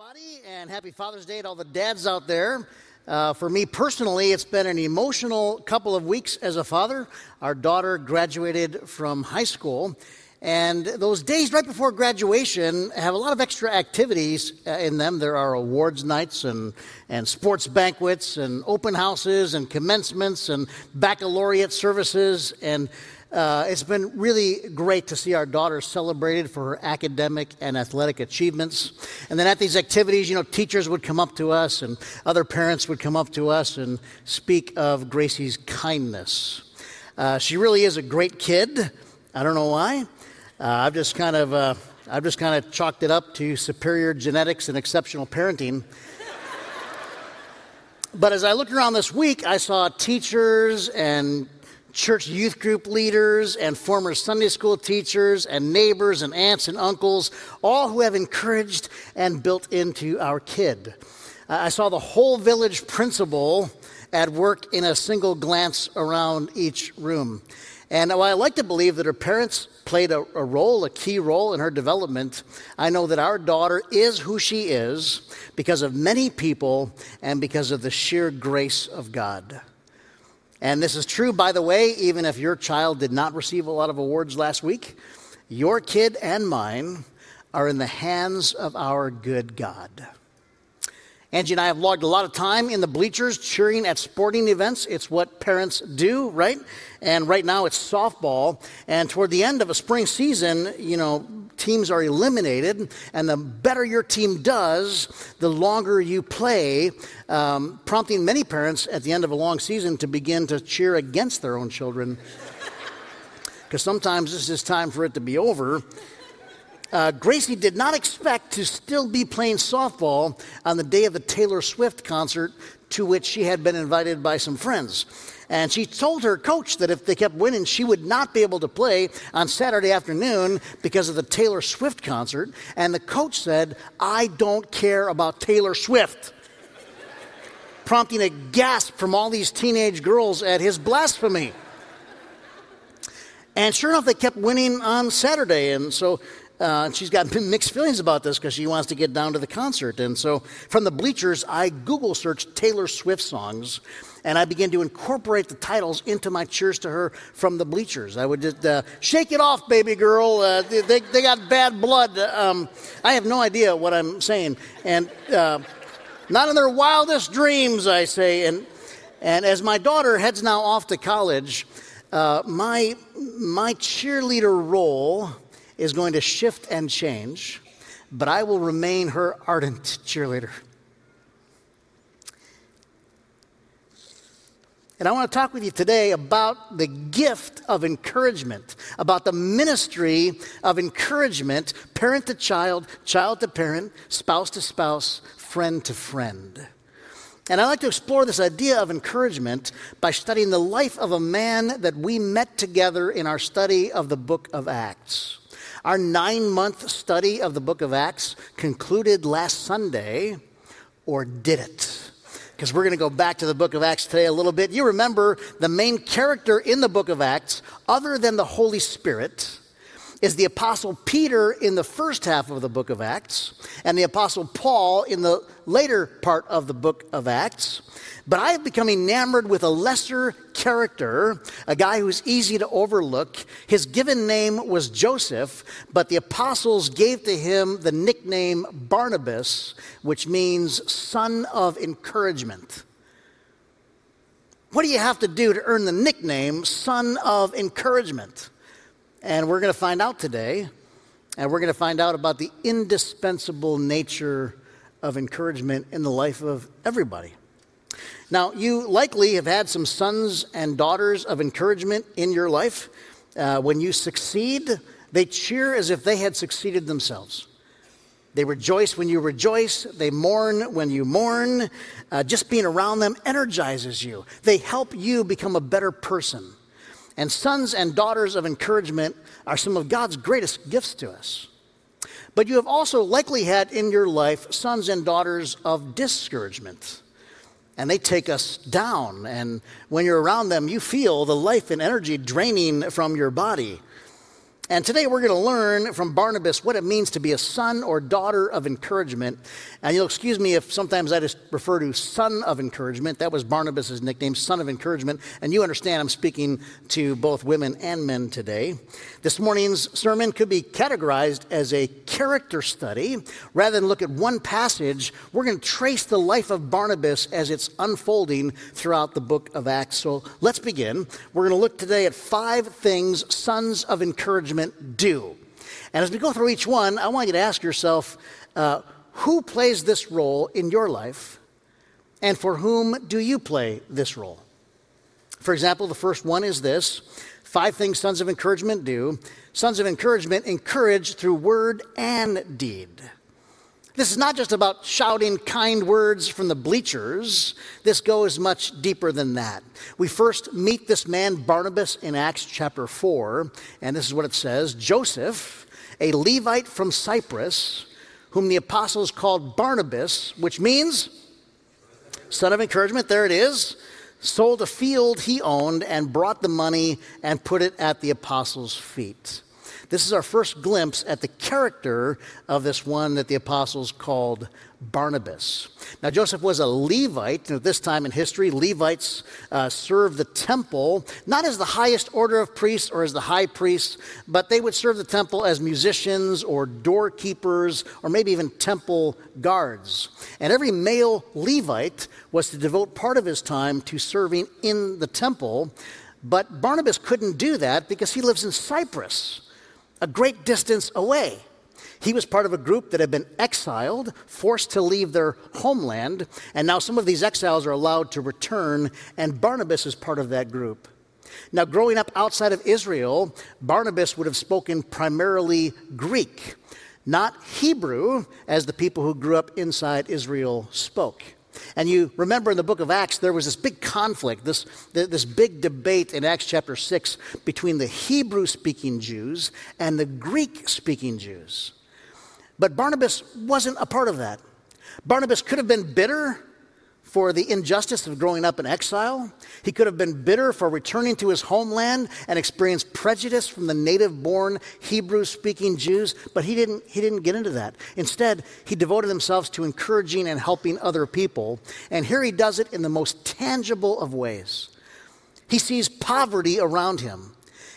everybody, and happy Father's Day to all the dads out there. Uh, for me personally, it's been an emotional couple of weeks as a father. Our daughter graduated from high school, and those days right before graduation have a lot of extra activities uh, in them. There are awards nights and, and sports banquets and open houses and commencements and baccalaureate services and uh, it's been really great to see our daughter celebrated for her academic and athletic achievements. And then at these activities, you know, teachers would come up to us and other parents would come up to us and speak of Gracie's kindness. Uh, she really is a great kid. I don't know why. Uh, I've just kind of, uh, I've just kind of chalked it up to superior genetics and exceptional parenting. but as I looked around this week, I saw teachers and church youth group leaders and former Sunday school teachers and neighbors and aunts and uncles, all who have encouraged and built into our kid. Uh, I saw the whole village principle at work in a single glance around each room. And while I like to believe that her parents played a, a, role, a key role in her development, I know that our daughter is who she is because of many people and because of the sheer grace of God. And this is true, by the way, even if your child did not receive a lot of awards last week, your kid and mine are in the hands of our good God. Angie and I have logged a lot of time in the bleachers cheering at sporting events. It's what parents do, right? And right now it's softball. And toward the end of a spring season, you know, teams are eliminated. And the better your team does, the longer you play, um, prompting many parents at the end of a long season to begin to cheer against their own children. Because sometimes this is time for it to be over uh, Gracie did not expect to still be playing softball on the day of the Taylor Swift concert to which she had been invited by some friends. And she told her coach that if they kept winning, she would not be able to play on Saturday afternoon because of the Taylor Swift concert. And the coach said, I don't care about Taylor Swift. Prompting a gasp from all these teenage girls at his blasphemy. And sure enough, they kept winning on Saturday. And so uh, she's got mixed feelings about this because she wants to get down to the concert. And so from the bleachers, I Google searched Taylor Swift songs and I began to incorporate the titles into my cheers to her from the bleachers. I would just uh, shake it off, baby girl. Uh, they, they got bad blood. Um, I have no idea what I'm saying. And uh, not in their wildest dreams, I say. And, and as my daughter heads now off to college, uh, my, my cheerleader role is going to shift and change, but I will remain her ardent cheerleader. And I want to talk with you today about the gift of encouragement, about the ministry of encouragement, parent to child, child to parent, spouse to spouse, friend to friend. And I'd like to explore this idea of encouragement by studying the life of a man that we met together in our study of the book of Acts. Our nine month study of the book of Acts concluded last Sunday, or did it? Because we're going to go back to the book of Acts today a little bit. You remember the main character in the book of Acts, other than the Holy Spirit, is the Apostle Peter in the first half of the book of Acts, and the Apostle Paul in the later part of the book of Acts. But I have become enamored with a lesser character, a guy who's easy to overlook. His given name was Joseph, but the apostles gave to him the nickname Barnabas, which means son of encouragement. What do you have to do to earn the nickname son of encouragement? And we're going to find out today, and we're going to find out about the indispensable nature of encouragement in the life of everybody. Now, you likely have had some sons and daughters of encouragement in your life. Uh, when you succeed, they cheer as if they had succeeded themselves. They rejoice when you rejoice. They mourn when you mourn. Uh, just being around them energizes you. They help you become a better person. And sons and daughters of encouragement are some of God's greatest gifts to us. But you have also likely had in your life sons and daughters of discouragement and they take us down. And when you're around them, you feel the life and energy draining from your body. And today we're going to learn from Barnabas what it means to be a son or daughter of encouragement. And you'll excuse me if sometimes I just refer to son of encouragement. That was Barnabas' nickname, son of encouragement. And you understand I'm speaking to both women and men today. This morning's sermon could be categorized as a character study. Rather than look at one passage, we're going to trace the life of Barnabas as it's unfolding throughout the book of Acts. So let's begin. We're going to look today at five things sons of encouragement do. And as we go through each one, I want you to ask yourself uh, who plays this role in your life, and for whom do you play this role? For example, the first one is this five things sons of encouragement do. Sons of encouragement encourage through word and deed. This is not just about shouting kind words from the bleachers. This goes much deeper than that. We first meet this man, Barnabas, in Acts chapter 4, and this is what it says Joseph, a Levite from Cyprus, whom the apostles called Barnabas, which means son of encouragement, there it is, sold a field he owned and brought the money and put it at the apostles' feet. This is our first glimpse at the character of this one that the apostles called Barnabas. Now, Joseph was a Levite. At this time in history, Levites uh, served the temple, not as the highest order of priests or as the high priests, but they would serve the temple as musicians or doorkeepers or maybe even temple guards. And every male Levite was to devote part of his time to serving in the temple. But Barnabas couldn't do that because he lives in Cyprus a great distance away. He was part of a group that had been exiled, forced to leave their homeland, and now some of these exiles are allowed to return, and Barnabas is part of that group. Now, growing up outside of Israel, Barnabas would have spoken primarily Greek, not Hebrew, as the people who grew up inside Israel spoke. And you remember in the book of Acts, there was this big conflict, this, this big debate in Acts chapter 6 between the Hebrew speaking Jews and the Greek speaking Jews. But Barnabas wasn't a part of that. Barnabas could have been bitter for the injustice of growing up in exile. He could have been bitter for returning to his homeland and experienced prejudice from the native born Hebrew speaking Jews, but he didn't, he didn't get into that. Instead, he devoted himself to encouraging and helping other people. And here he does it in the most tangible of ways. He sees poverty around him,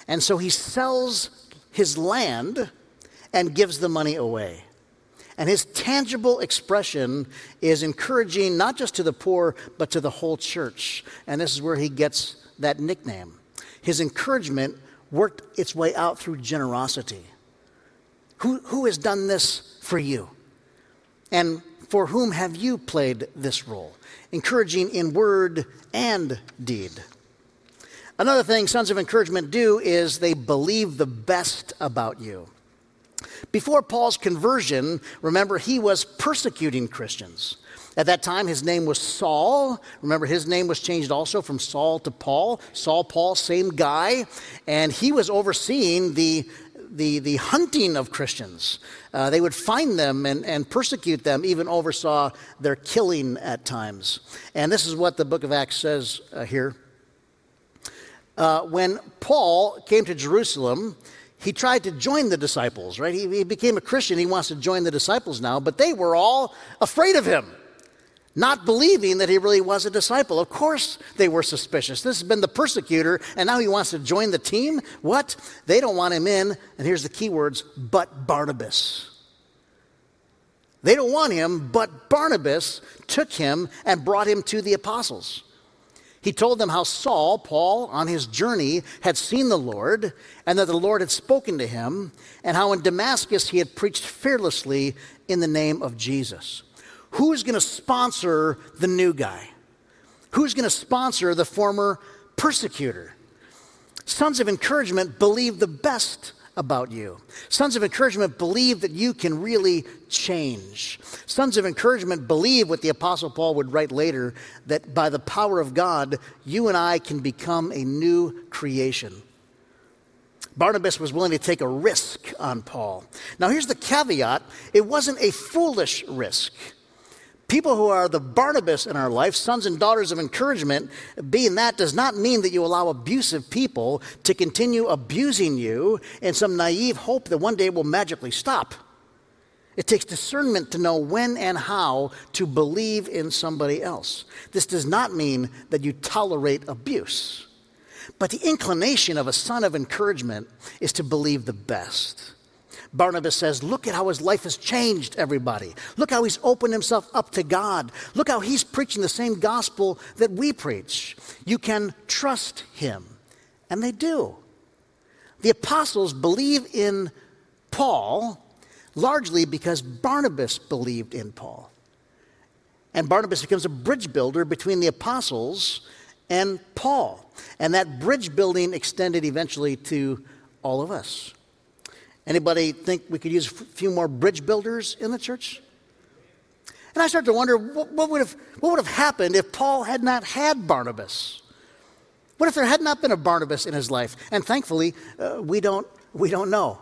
and so he sells his land and gives the money away. And his tangible expression is encouraging not just to the poor, but to the whole church. And this is where he gets that nickname. His encouragement worked its way out through generosity. Who, who has done this for you? And for whom have you played this role? Encouraging in word and deed. Another thing sons of encouragement do is they believe the best about you. Before Paul's conversion, remember, he was persecuting Christians. At that time, his name was Saul. Remember, his name was changed also from Saul to Paul. Saul, Paul, same guy. And he was overseeing the, the, the hunting of Christians. Uh, they would find them and, and persecute them, even oversaw their killing at times. And this is what the book of Acts says uh, here. Uh, when Paul came to Jerusalem, he tried to join the disciples, right? He, he, became a Christian. He wants to join the disciples now, but they were all afraid of him, not believing that he really was a disciple. Of course, they were suspicious. This has been the persecutor, and now he wants to join the team? What? They don't want him in, and here's the key words but Barnabas. They don't want him, but Barnabas took him and brought him to the apostles. He told them how Saul, Paul, on his journey, had seen the Lord and that the Lord had spoken to him, and how in Damascus he had preached fearlessly in the name of Jesus. Who's going to sponsor the new guy? Who's going to sponsor the former persecutor? Sons of encouragement believe the best about you. Sons of encouragement believe that you can really change. Sons of encouragement believe what the Apostle Paul would write later that by the power of God, you and I can become a new creation. Barnabas was willing to take a risk on Paul. Now, here's the caveat it wasn't a foolish risk. People who are the Barnabas in our life, sons and daughters of encouragement, being that does not mean that you allow abusive people to continue abusing you in some naive hope that one day will magically stop. It takes discernment to know when and how to believe in somebody else. This does not mean that you tolerate abuse. But the inclination of a son of encouragement is to believe the best. Barnabas says, Look at how his life has changed, everybody. Look how he's opened himself up to God. Look how he's preaching the same gospel that we preach. You can trust him. And they do. The apostles believe in Paul largely because Barnabas believed in Paul. And Barnabas becomes a bridge builder between the apostles and Paul. And that bridge building extended eventually to all of us. Anybody think we could use a few more bridge builders in the church? And I start to wonder what, what, would have, what would have happened if Paul had not had Barnabas? What if there had not been a Barnabas in his life? And thankfully, uh, we, don't, we don't know.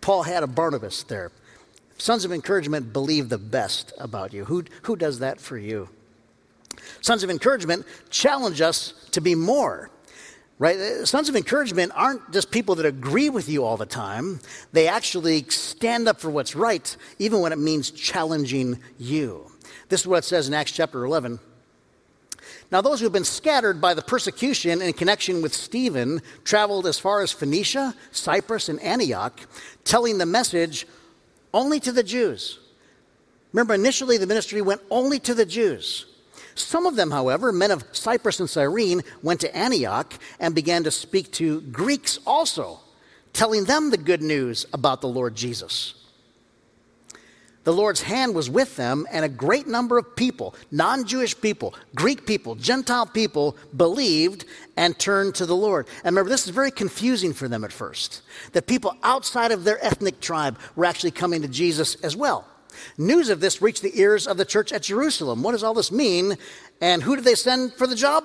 Paul had a Barnabas there. Sons of encouragement believe the best about you. Who, who does that for you? Sons of encouragement challenge us to be more right? Sons of encouragement aren't just people that agree with you all the time. They actually stand up for what's right, even when it means challenging you. This is what it says in Acts chapter 11. Now, those who have been scattered by the persecution in connection with Stephen traveled as far as Phoenicia, Cyprus, and Antioch, telling the message only to the Jews. Remember, initially the ministry went only to the Jews. Some of them, however, men of Cyprus and Cyrene, went to Antioch and began to speak to Greeks also, telling them the good news about the Lord Jesus. The Lord's hand was with them, and a great number of people, non Jewish people, Greek people, Gentile people, believed and turned to the Lord. And remember, this is very confusing for them at first that people outside of their ethnic tribe were actually coming to Jesus as well. News of this reached the ears of the church at Jerusalem. What does all this mean? And who did they send for the job?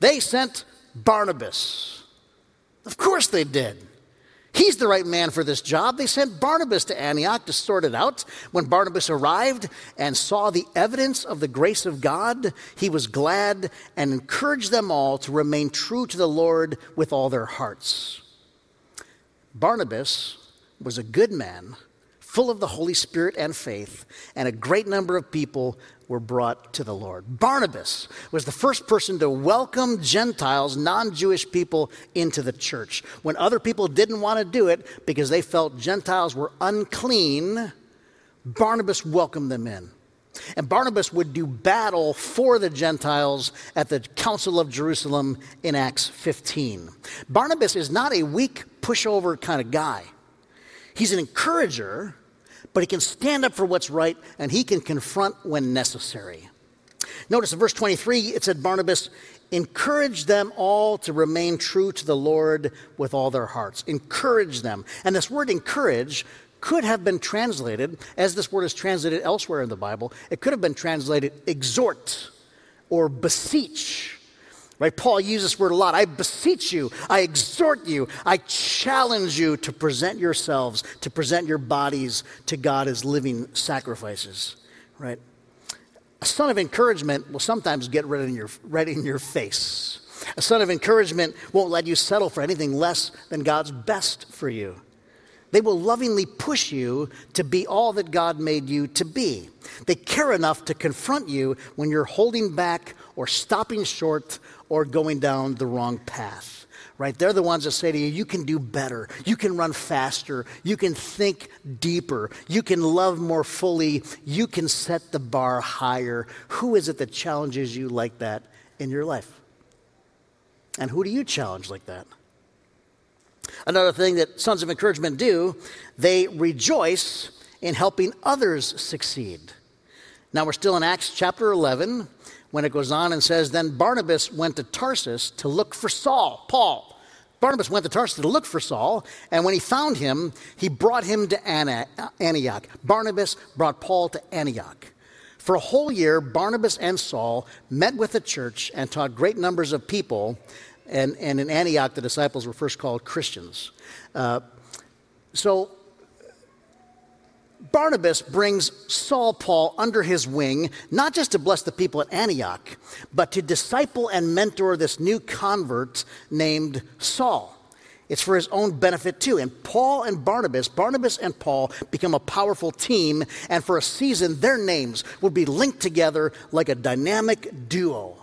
They sent Barnabas. Of course they did. He's the right man for this job. They sent Barnabas to Antioch to sort it out. When Barnabas arrived and saw the evidence of the grace of God, he was glad and encouraged them all to remain true to the Lord with all their hearts. Barnabas was a good man full of the Holy Spirit and faith, and a great number of people were brought to the Lord. Barnabas was the first person to welcome Gentiles, non Jewish people, into the church. When other people didn't want to do it because they felt Gentiles were unclean, Barnabas welcomed them in. And Barnabas would do battle for the Gentiles at the Council of Jerusalem in Acts 15. Barnabas is not a weak, pushover kind of guy. He's an encourager but he can stand up for what's right and he can confront when necessary. Notice in verse 23, it said, Barnabas encouraged them all to remain true to the Lord with all their hearts. Encourage them. And this word encourage could have been translated, as this word is translated elsewhere in the Bible, it could have been translated exhort or beseech Right? Paul uses this word a lot. I beseech you, I exhort you, I challenge you to present yourselves, to present your bodies to God as living sacrifices. Right? A son of encouragement will sometimes get right in your, right in your face. A son of encouragement won't let you settle for anything less than God's best for you. They will lovingly push you to be all that God made you to be. They care enough to confront you when you're holding back or stopping short or going down the wrong path. Right? They're the ones that say to you, you can do better. You can run faster. You can think deeper. You can love more fully. You can set the bar higher. Who is it that challenges you like that in your life? And who do you challenge like that? Another thing that sons of encouragement do, they rejoice in helping others succeed. Now we're still in Acts chapter 11 when it goes on and says, Then Barnabas went to Tarsus to look for Saul, Paul. Barnabas went to Tarsus to look for Saul, and when he found him, he brought him to Antioch. Barnabas brought Paul to Antioch. For a whole year, Barnabas and Saul met with the church and taught great numbers of people. And, and in Antioch, the disciples were first called Christians. Uh, so Barnabas brings Saul Paul under his wing, not just to bless the people at Antioch, but to disciple and mentor this new convert named Saul. It's for his own benefit too. And Paul and Barnabas, Barnabas and Paul, become a powerful team, and for a season, their names will be linked together like a dynamic duo,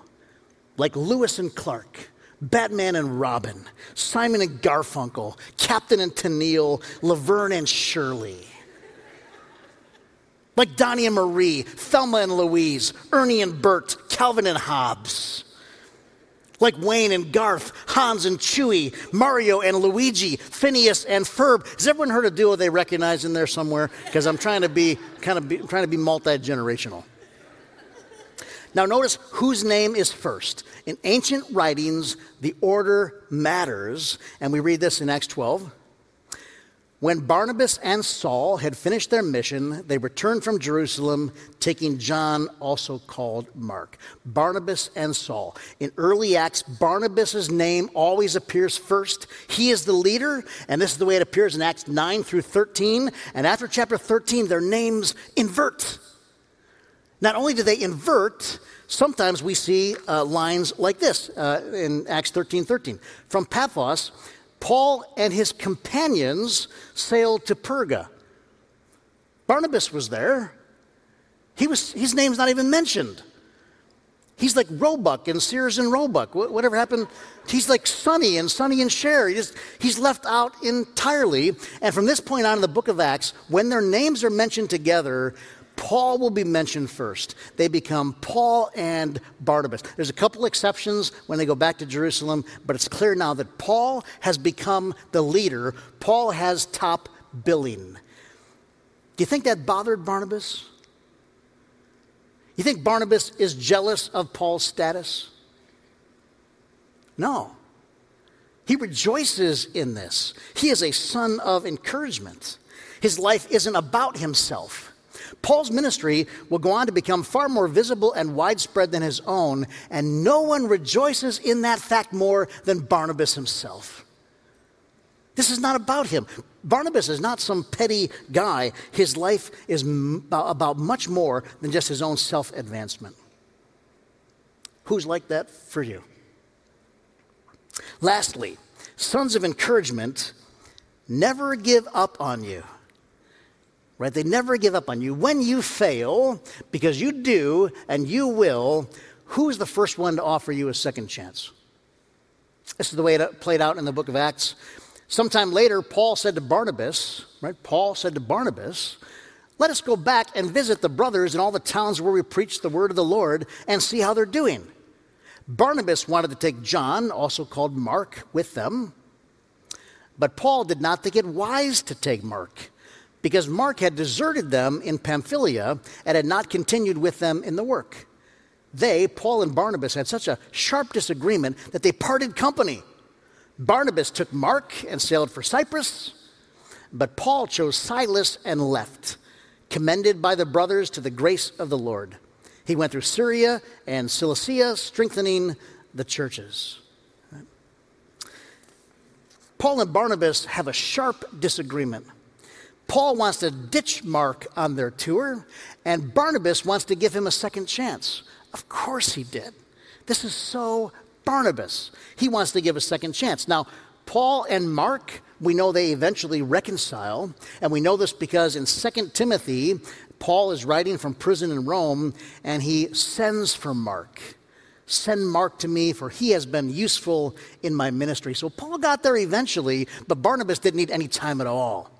like Lewis and Clark. Batman and Robin, Simon and Garfunkel, Captain and Tennille, Laverne and Shirley. Like Donnie and Marie, Thelma and Louise, Ernie and Bert, Calvin and Hobbes. Like Wayne and Garth, Hans and Chewie, Mario and Luigi, Phineas and Ferb. Has everyone heard a duo they recognize in there somewhere? Because I'm trying to be kind of be, trying to be multi generational. Now, notice whose name is first. In ancient writings, the order matters, and we read this in Acts 12. When Barnabas and Saul had finished their mission, they returned from Jerusalem, taking John, also called Mark. Barnabas and Saul. In early Acts, Barnabas' name always appears first. He is the leader, and this is the way it appears in Acts 9 through 13. And after chapter 13, their names invert. Not only do they invert, sometimes we see uh, lines like this uh, in Acts 13 13. From Paphos, Paul and his companions sailed to Perga. Barnabas was there. He was, his name's not even mentioned. He's like Roebuck and Sears and Roebuck. Whatever happened, he's like Sonny and Sonny and Cher. He just, he's left out entirely. And from this point on in the book of Acts, when their names are mentioned together, Paul will be mentioned first. They become Paul and Barnabas. There's a couple exceptions when they go back to Jerusalem, but it's clear now that Paul has become the leader. Paul has top billing. Do you think that bothered Barnabas? You think Barnabas is jealous of Paul's status? No. He rejoices in this. He is a son of encouragement. His life isn't about himself. Paul's ministry will go on to become far more visible and widespread than his own, and no one rejoices in that fact more than Barnabas himself. This is not about him. Barnabas is not some petty guy. His life is m- uh, about much more than just his own self advancement. Who's like that for you? Lastly, sons of encouragement never give up on you right? They never give up on you. When you fail, because you do and you will, who's the first one to offer you a second chance? This is the way it uh, played out in the book of Acts. Sometime later, Paul said to Barnabas, right? Paul said to Barnabas, let us go back and visit the brothers in all the towns where we preach the word of the Lord and see how they're doing. Barnabas wanted to take John, also called Mark, with them. But Paul did not think it wise to take Mark because Mark had deserted them in Pamphylia and had not continued with them in the work. They, Paul and Barnabas, had such a sharp disagreement that they parted company. Barnabas took Mark and sailed for Cyprus, but Paul chose Silas and left, commended by the brothers to the grace of the Lord. He went through Syria and Cilicia, strengthening the churches. Paul and Barnabas have a sharp disagreement. Paul wants to ditch Mark on their tour, and Barnabas wants to give him a second chance. Of course he did. This is so Barnabas. He wants to give a second chance. Now, Paul and Mark, we know they eventually reconcile, and we know this because in 2 Timothy, Paul is writing from prison in Rome, and he sends for Mark. Send Mark to me, for he has been useful in my ministry. So Paul got there eventually, but Barnabas didn't need any time at all.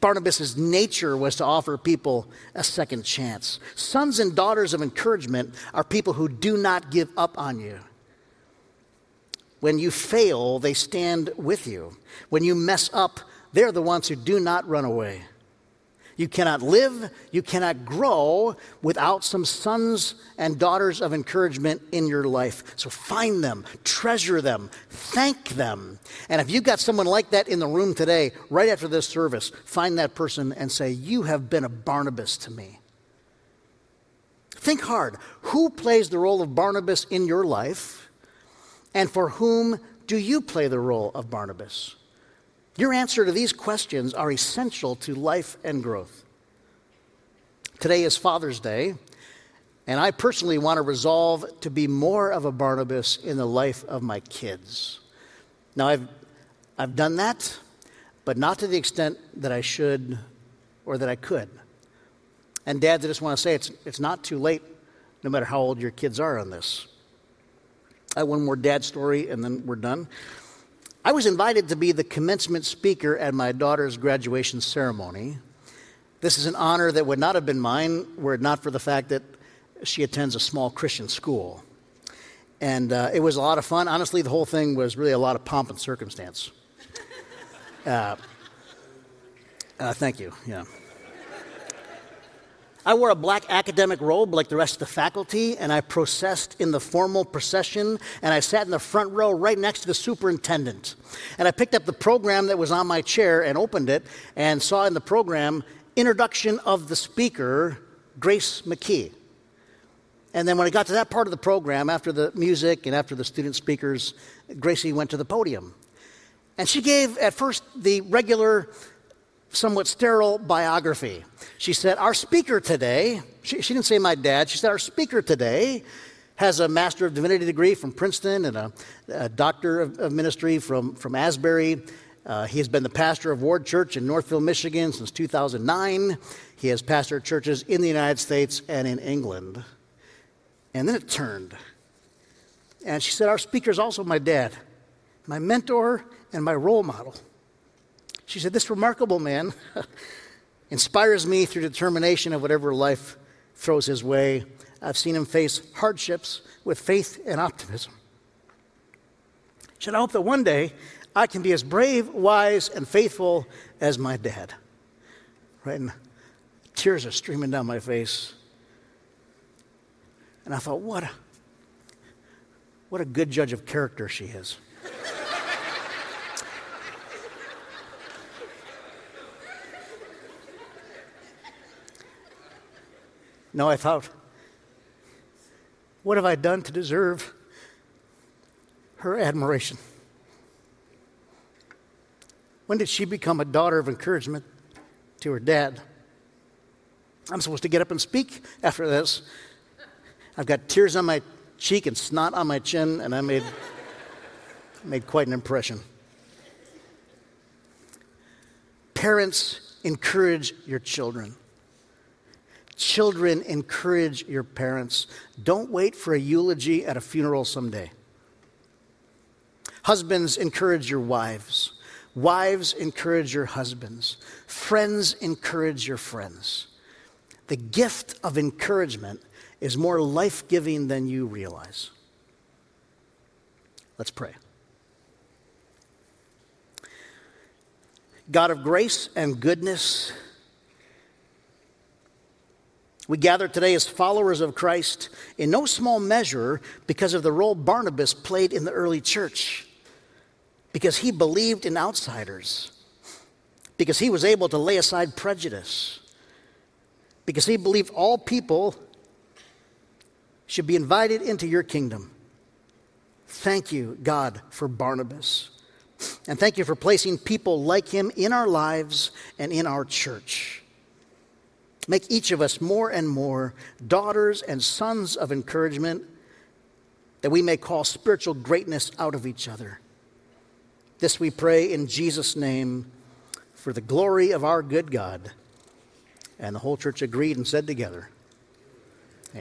Barnabas' nature was to offer people a second chance. Sons and daughters of encouragement are people who do not give up on you. When you fail, they stand with you. When you mess up, they're the ones who do not run away. You cannot live, you cannot grow without some sons and daughters of encouragement in your life. So find them, treasure them, thank them. And if you've got someone like that in the room today, right after this service, find that person and say, You have been a Barnabas to me. Think hard. Who plays the role of Barnabas in your life? And for whom do you play the role of Barnabas? Your answer to these questions are essential to life and growth. Today is Father's Day, and I personally want to resolve to be more of a Barnabas in the life of my kids. Now, I've, I've done that, but not to the extent that I should or that I could. And dads, I just want to say it's, it's not too late, no matter how old your kids are on this. I have one more dad story, and then we're done. I was invited to be the commencement speaker at my daughter's graduation ceremony. This is an honor that would not have been mine were it not for the fact that she attends a small Christian school. And uh, it was a lot of fun. Honestly, the whole thing was really a lot of pomp and circumstance. Uh, uh, thank you. Yeah. I wore a black academic robe like the rest of the faculty, and I processed in the formal procession, and I sat in the front row right next to the superintendent. And I picked up the program that was on my chair and opened it and saw in the program introduction of the speaker, Grace McKee. And then when I got to that part of the program, after the music and after the student speakers, Gracie went to the podium. And she gave, at first, the regular somewhat sterile biography. She said, Our speaker today, she, she, didn't say my dad, she said, Our speaker today has a Master of Divinity degree from Princeton and a, a Doctor of, of, Ministry from, from Asbury. Uh, he has been the pastor of Ward Church in Northville, Michigan since 2009. He has pastored churches in the United States and in England. And then it turned. And she said, Our speaker is also my dad, my mentor, and my role model. She said, This remarkable man inspires me through determination of whatever life throws his way. I've seen him face hardships with faith and optimism. She said, I hope that one day I can be as brave, wise, and faithful as my dad. Right? And tears are streaming down my face. And I thought, what a, what a good judge of character she is. No, I thought, what have I done to deserve her admiration? When did she become a daughter of encouragement to her dad? I'm supposed to get up and speak after this. I've got tears on my cheek and snot on my chin, and I made, made quite an impression. Parents, encourage your children. Children, encourage your parents. Don't wait for a eulogy at a funeral someday. Husbands, encourage your wives. Wives, encourage your husbands. Friends, encourage your friends. The gift of encouragement is more life giving than you realize. Let's pray. God of grace and goodness, we gather today as followers of Christ in no small measure because of the role Barnabas played in the early church, because he believed in outsiders, because he was able to lay aside prejudice, because he believed all people should be invited into your kingdom. Thank you, God, for Barnabas. And thank you for placing people like him in our lives and in our church. Make each of us more and more daughters and sons of encouragement that we may call spiritual greatness out of each other. This we pray in Jesus' name for the glory of our good God. And the whole church agreed and said together,